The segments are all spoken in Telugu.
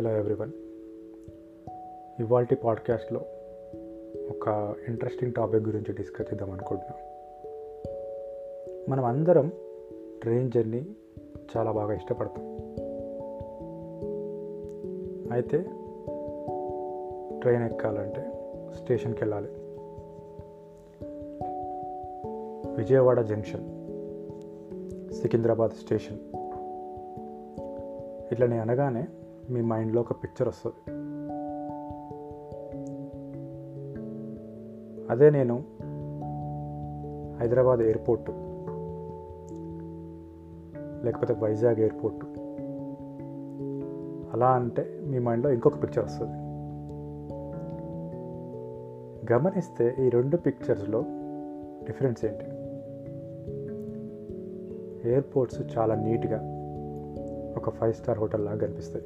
హలో ఎవ్రీవన్ ఇవాల్టి పాడ్కాస్ట్లో ఒక ఇంట్రెస్టింగ్ టాపిక్ గురించి డిస్కస్ చేద్దాం అనుకుంటున్నాం. మనం అందరం ట్రైన్ జర్నీ చాలా బాగా ఇష్టపడతాం. అయితే ట్రైన్ ఎక్కాలంటే స్టేషన్కి వెళ్ళాలి విజయవాడ జంక్షన్ సికింద్రాబాద్ స్టేషన్ ఇట్లా నేను అనగానే మీ మైండ్లో ఒక పిక్చర్ వస్తుంది. అదే నేను హైదరాబాద్ ఎయిర్పోర్ట్ లేకపోతే వైజాగ్ ఎయిర్పోర్ట్. అలా అంటే మీ మైండ్లో ఇంకొక పిక్చర్ వస్తుంది. గమనిస్తే ఈ రెండు పిక్చర్స్లో డిఫరెన్స్ ఏంటి? ఎయిర్పోర్ట్స్ చాలా నీట్గా ఒక ఫైవ్ స్టార్ హోటల్ లాగా కనిపిస్తాయి.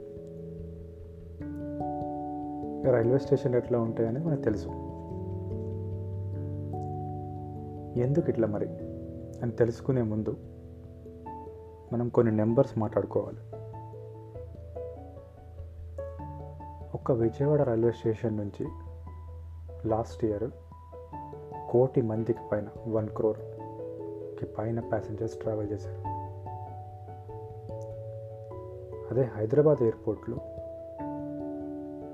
రైల్వే స్టేషన్ ఎట్లా ఉంటాయని మనకు తెలుసు. ఎందుకు ఇట్లా మరి? అని తెలుసుకునే ముందు మనం కొన్ని నెంబర్స్ మాట్లాడుకోవాలి. ఒక్క విజయవాడ రైల్వే స్టేషన్ నుంచి లాస్ట్ ఇయర్ కోటి మందికి పైన వన్ క్రోర్కి పైన ప్యాసింజర్స్ ట్రావెల్ చేశారు. అదే హైదరాబాద్ ఎయిర్పోర్ట్లో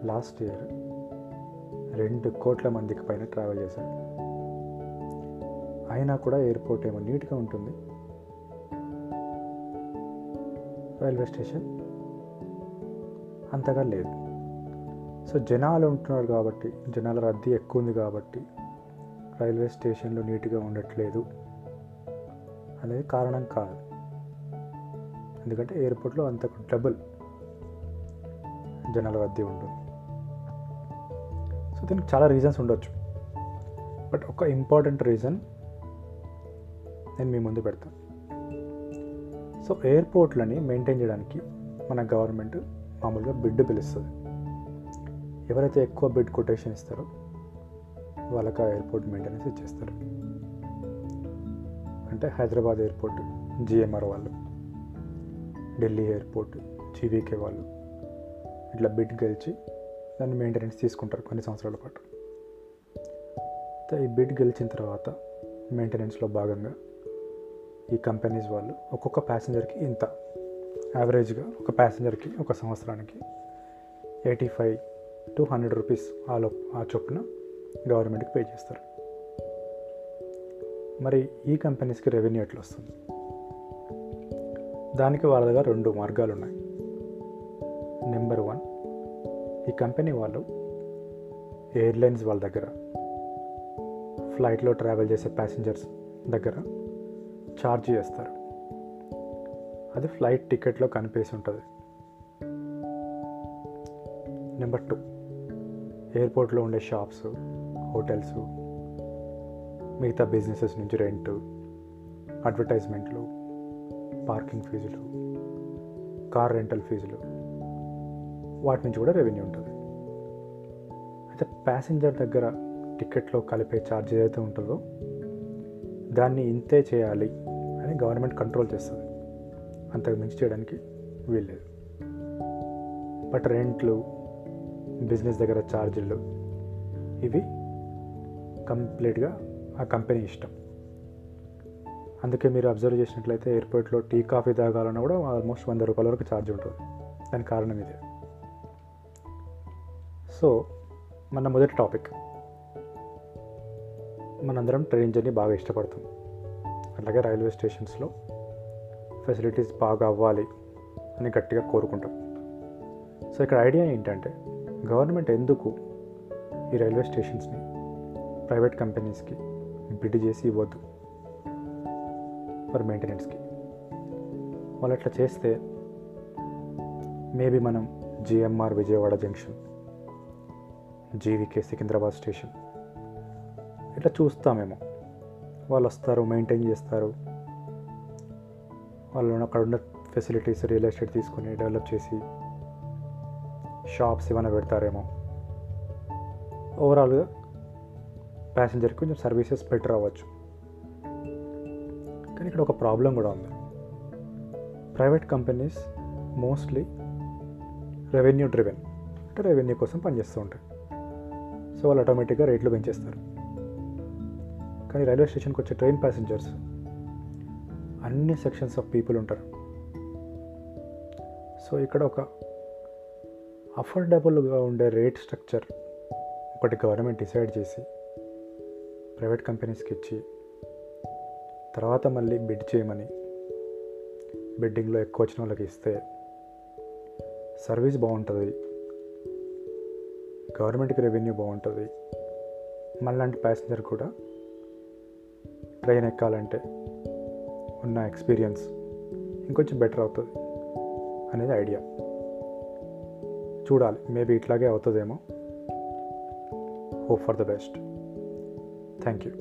లాస్ట్ ఇయర్ రెండు కోట్ల మందికి పైన ట్రావెల్ చేశాను అయినా కూడా ఎయిర్పోర్ట్ ఏమో నీట్గా ఉంటుంది. రైల్వే స్టేషన్ అంతగా లేదు. సో జనాలు ఉంటున్నారు కాబట్టి జనాల రద్దీ ఎక్కువ ఉంది కాబట్టి రైల్వే స్టేషన్లో నీట్గా ఉండట్లేదు అనేది కారణం కాదు. ఎందుకంటే ఎయిర్పోర్ట్లో అంతకు డబుల్ జనాల రద్దీ ఉంటుంది. సో దీనికి చాలా రీజన్స్ ఉండొచ్చు. బట్ ఒక ఇంపార్టెంట్ రీజన్ నేను మీ ముందు పెడతాను సో ఎయిర్పోర్ట్లని మెయింటైన్ చేయడానికి మన గవర్నమెంట్ మామూలుగా బిడ్ పిలుస్తుంది. ఎవరైతే ఎక్కువ బిడ్ కొటేషన్ ఇస్తారో వాళ్ళకి ఆ ఎయిర్పోర్ట్ మెయింటెనెన్స్ ఇచ్చేస్తారు. అంటే హైదరాబాద్ ఎయిర్పోర్ట్ జిఎంఆర్ వాళ్ళు ఢిల్లీ ఎయిర్పోర్ట్ జీవీకే వాళ్ళు ఇట్లా బిడ్ గెలిచి దాన్ని మెయింటెనెన్స్ తీసుకుంటారు కొన్ని సంవత్సరాల పాటు. ఈ బిడ్ గెలిచిన తర్వాత మెయింటెనెన్స్లో భాగంగా ఈ కంపెనీస్ వాళ్ళు ఒక్కొక్క ప్యాసింజర్కి ఇంత. యావరేజ్గా ఒక ప్యాసింజర్కి ఒక సంవత్సరానికి eighty five to hundred rupees ఆ లో ఆ చొప్పున గవర్నమెంట్కి పే చేస్తారు. మరి ఈ కంపెనీస్కి రెవెన్యూ ఎట్లా వస్తుంది? దానికి వాళ్ళ దగ్గర రెండు మార్గాలు ఉన్నాయి నెంబర్ వన్ ఈ కంపెనీ వాళ్ళు ఎయిర్లైన్స్ వాళ్ళ దగ్గర ఫ్లైట్లో ట్రావెల్ చేసే ప్యాసింజర్స్ దగ్గర ఛార్జ్ చేస్తారు. అది ఫ్లైట్ టికెట్లో కనిపేసి ఉంటుంది. నెంబర్ టూ ఎయిర్పోర్ట్లో ఉండే షాప్స్ హోటల్స్ మిగతా బిజినెసెస్ నుంచి రెంట్ అడ్వర్టైజ్మెంట్లు పార్కింగ్ ఫీజులు కార్ రెంటల్ ఫీజులు వాటి నుంచి కూడా రెవెన్యూ ఉంటుంది. అయితే ప్యాసింజర్ దగ్గర టికెట్లో కలిపే ఛార్జ్ ఏదైతే ఉంటుందో దాన్ని ఇంతే చేయాలి అని గవర్నమెంట్ కంట్రోల్ చేస్తుంది. అంతకు మించి చేయడానికి వీల్లేదు. బట్ రెంట్లు బిజినెస్ దగ్గర ఛార్జీలు ఇవి కంప్లీట్గా ఆ కంపెనీ ఇష్టం. అందుకే మీరు అబ్జర్వ్ చేసినట్లయితే ఎయిర్పోర్ట్లో టీ కాఫీ తాగాలన్నా కూడా ఆల్మోస్ట్ వంద రూపాయల వరకు ఛార్జ్ ఉంటుంది. దాని కారణం ఇదే. సో మన మొదటి టాపిక్. మనందరం ట్రైన్ జర్నీ బాగా ఇష్టపడతాం. అలాగే రైల్వే స్టేషన్స్లో ఫెసిలిటీస్ బాగా అవ్వాలి అని గట్టిగా కోరుకుంటాం. సో ఇక్కడ ఐడియా ఏంటంటే గవర్నమెంట్ ఎందుకు ఈ రైల్వే స్టేషన్స్ని ప్రైవేట్ కంపెనీస్కి బిడ్ చేసి ఇవ్వద్దు? ఫర్ మెయింటెనెన్స్కి. వాళ్ళు అట్లా చేస్తే మేబీ మనం GMR Vijayawada junction జీవికే Secunderabad station. ఇట్లా చూస్తామేమో. వాళ్ళు వస్తారు మెయింటైన్ చేస్తారు. వాళ్ళు అక్కడ ఉన్న ఫెసిలిటీస్ రియల్ ఎస్టేట్ తీసుకొని డెవలప్ చేసి షాప్స్ ఏమైనా పెడతారేమో. ఓవరాల్గా ప్యాసింజర్కి కొంచెం సర్వీసెస్ బెటర్ అవ్వచ్చు. కానీ ఇక్కడ ఒక ప్రాబ్లం కూడా ఉంది. Private companies mostly revenue driven అంటే రెవెన్యూ కోసం పనిచేస్తూ ఉంటాయి. సో వాళ్ళు ఆటోమేటిక్గా రేట్లు పెంచేస్తారు. కానీ రైల్వే స్టేషన్కి వచ్చే ట్రైన్ ప్యాసింజర్స్ అన్ని సెక్షన్స్ ఆఫ్ పీపుల్ ఉంటారు. సో ఇక్కడ ఒక అఫోర్డబుల్గా ఉండే రేట్ స్ట్రక్చర్ ఒకటి గవర్నమెంట్ డిసైడ్ చేసి ప్రైవేట్ కంపెనీస్కి ఇచ్చి తర్వాత మళ్ళీ బిడ్ చేయమని బిడ్డింగ్లో ఎక్కువ వచ్చిన వాళ్ళకి ఇస్తే సర్వీస్ బాగుంటుంది. గవర్నమెంట్కి రెవెన్యూ బాగుంటుంది. మళ్ళాంటి ప్యాసింజర్ కూడా ట్రైన్ ఎక్కాలంటే ఉన్న ఎక్స్పీరియన్స్ ఇంకొంచెం బెటర్ అవుతుంది అనేది ఐడియా. చూడాలి మేబీ ఇట్లాగే అవుతుందేమో. Hope for the best. Thank you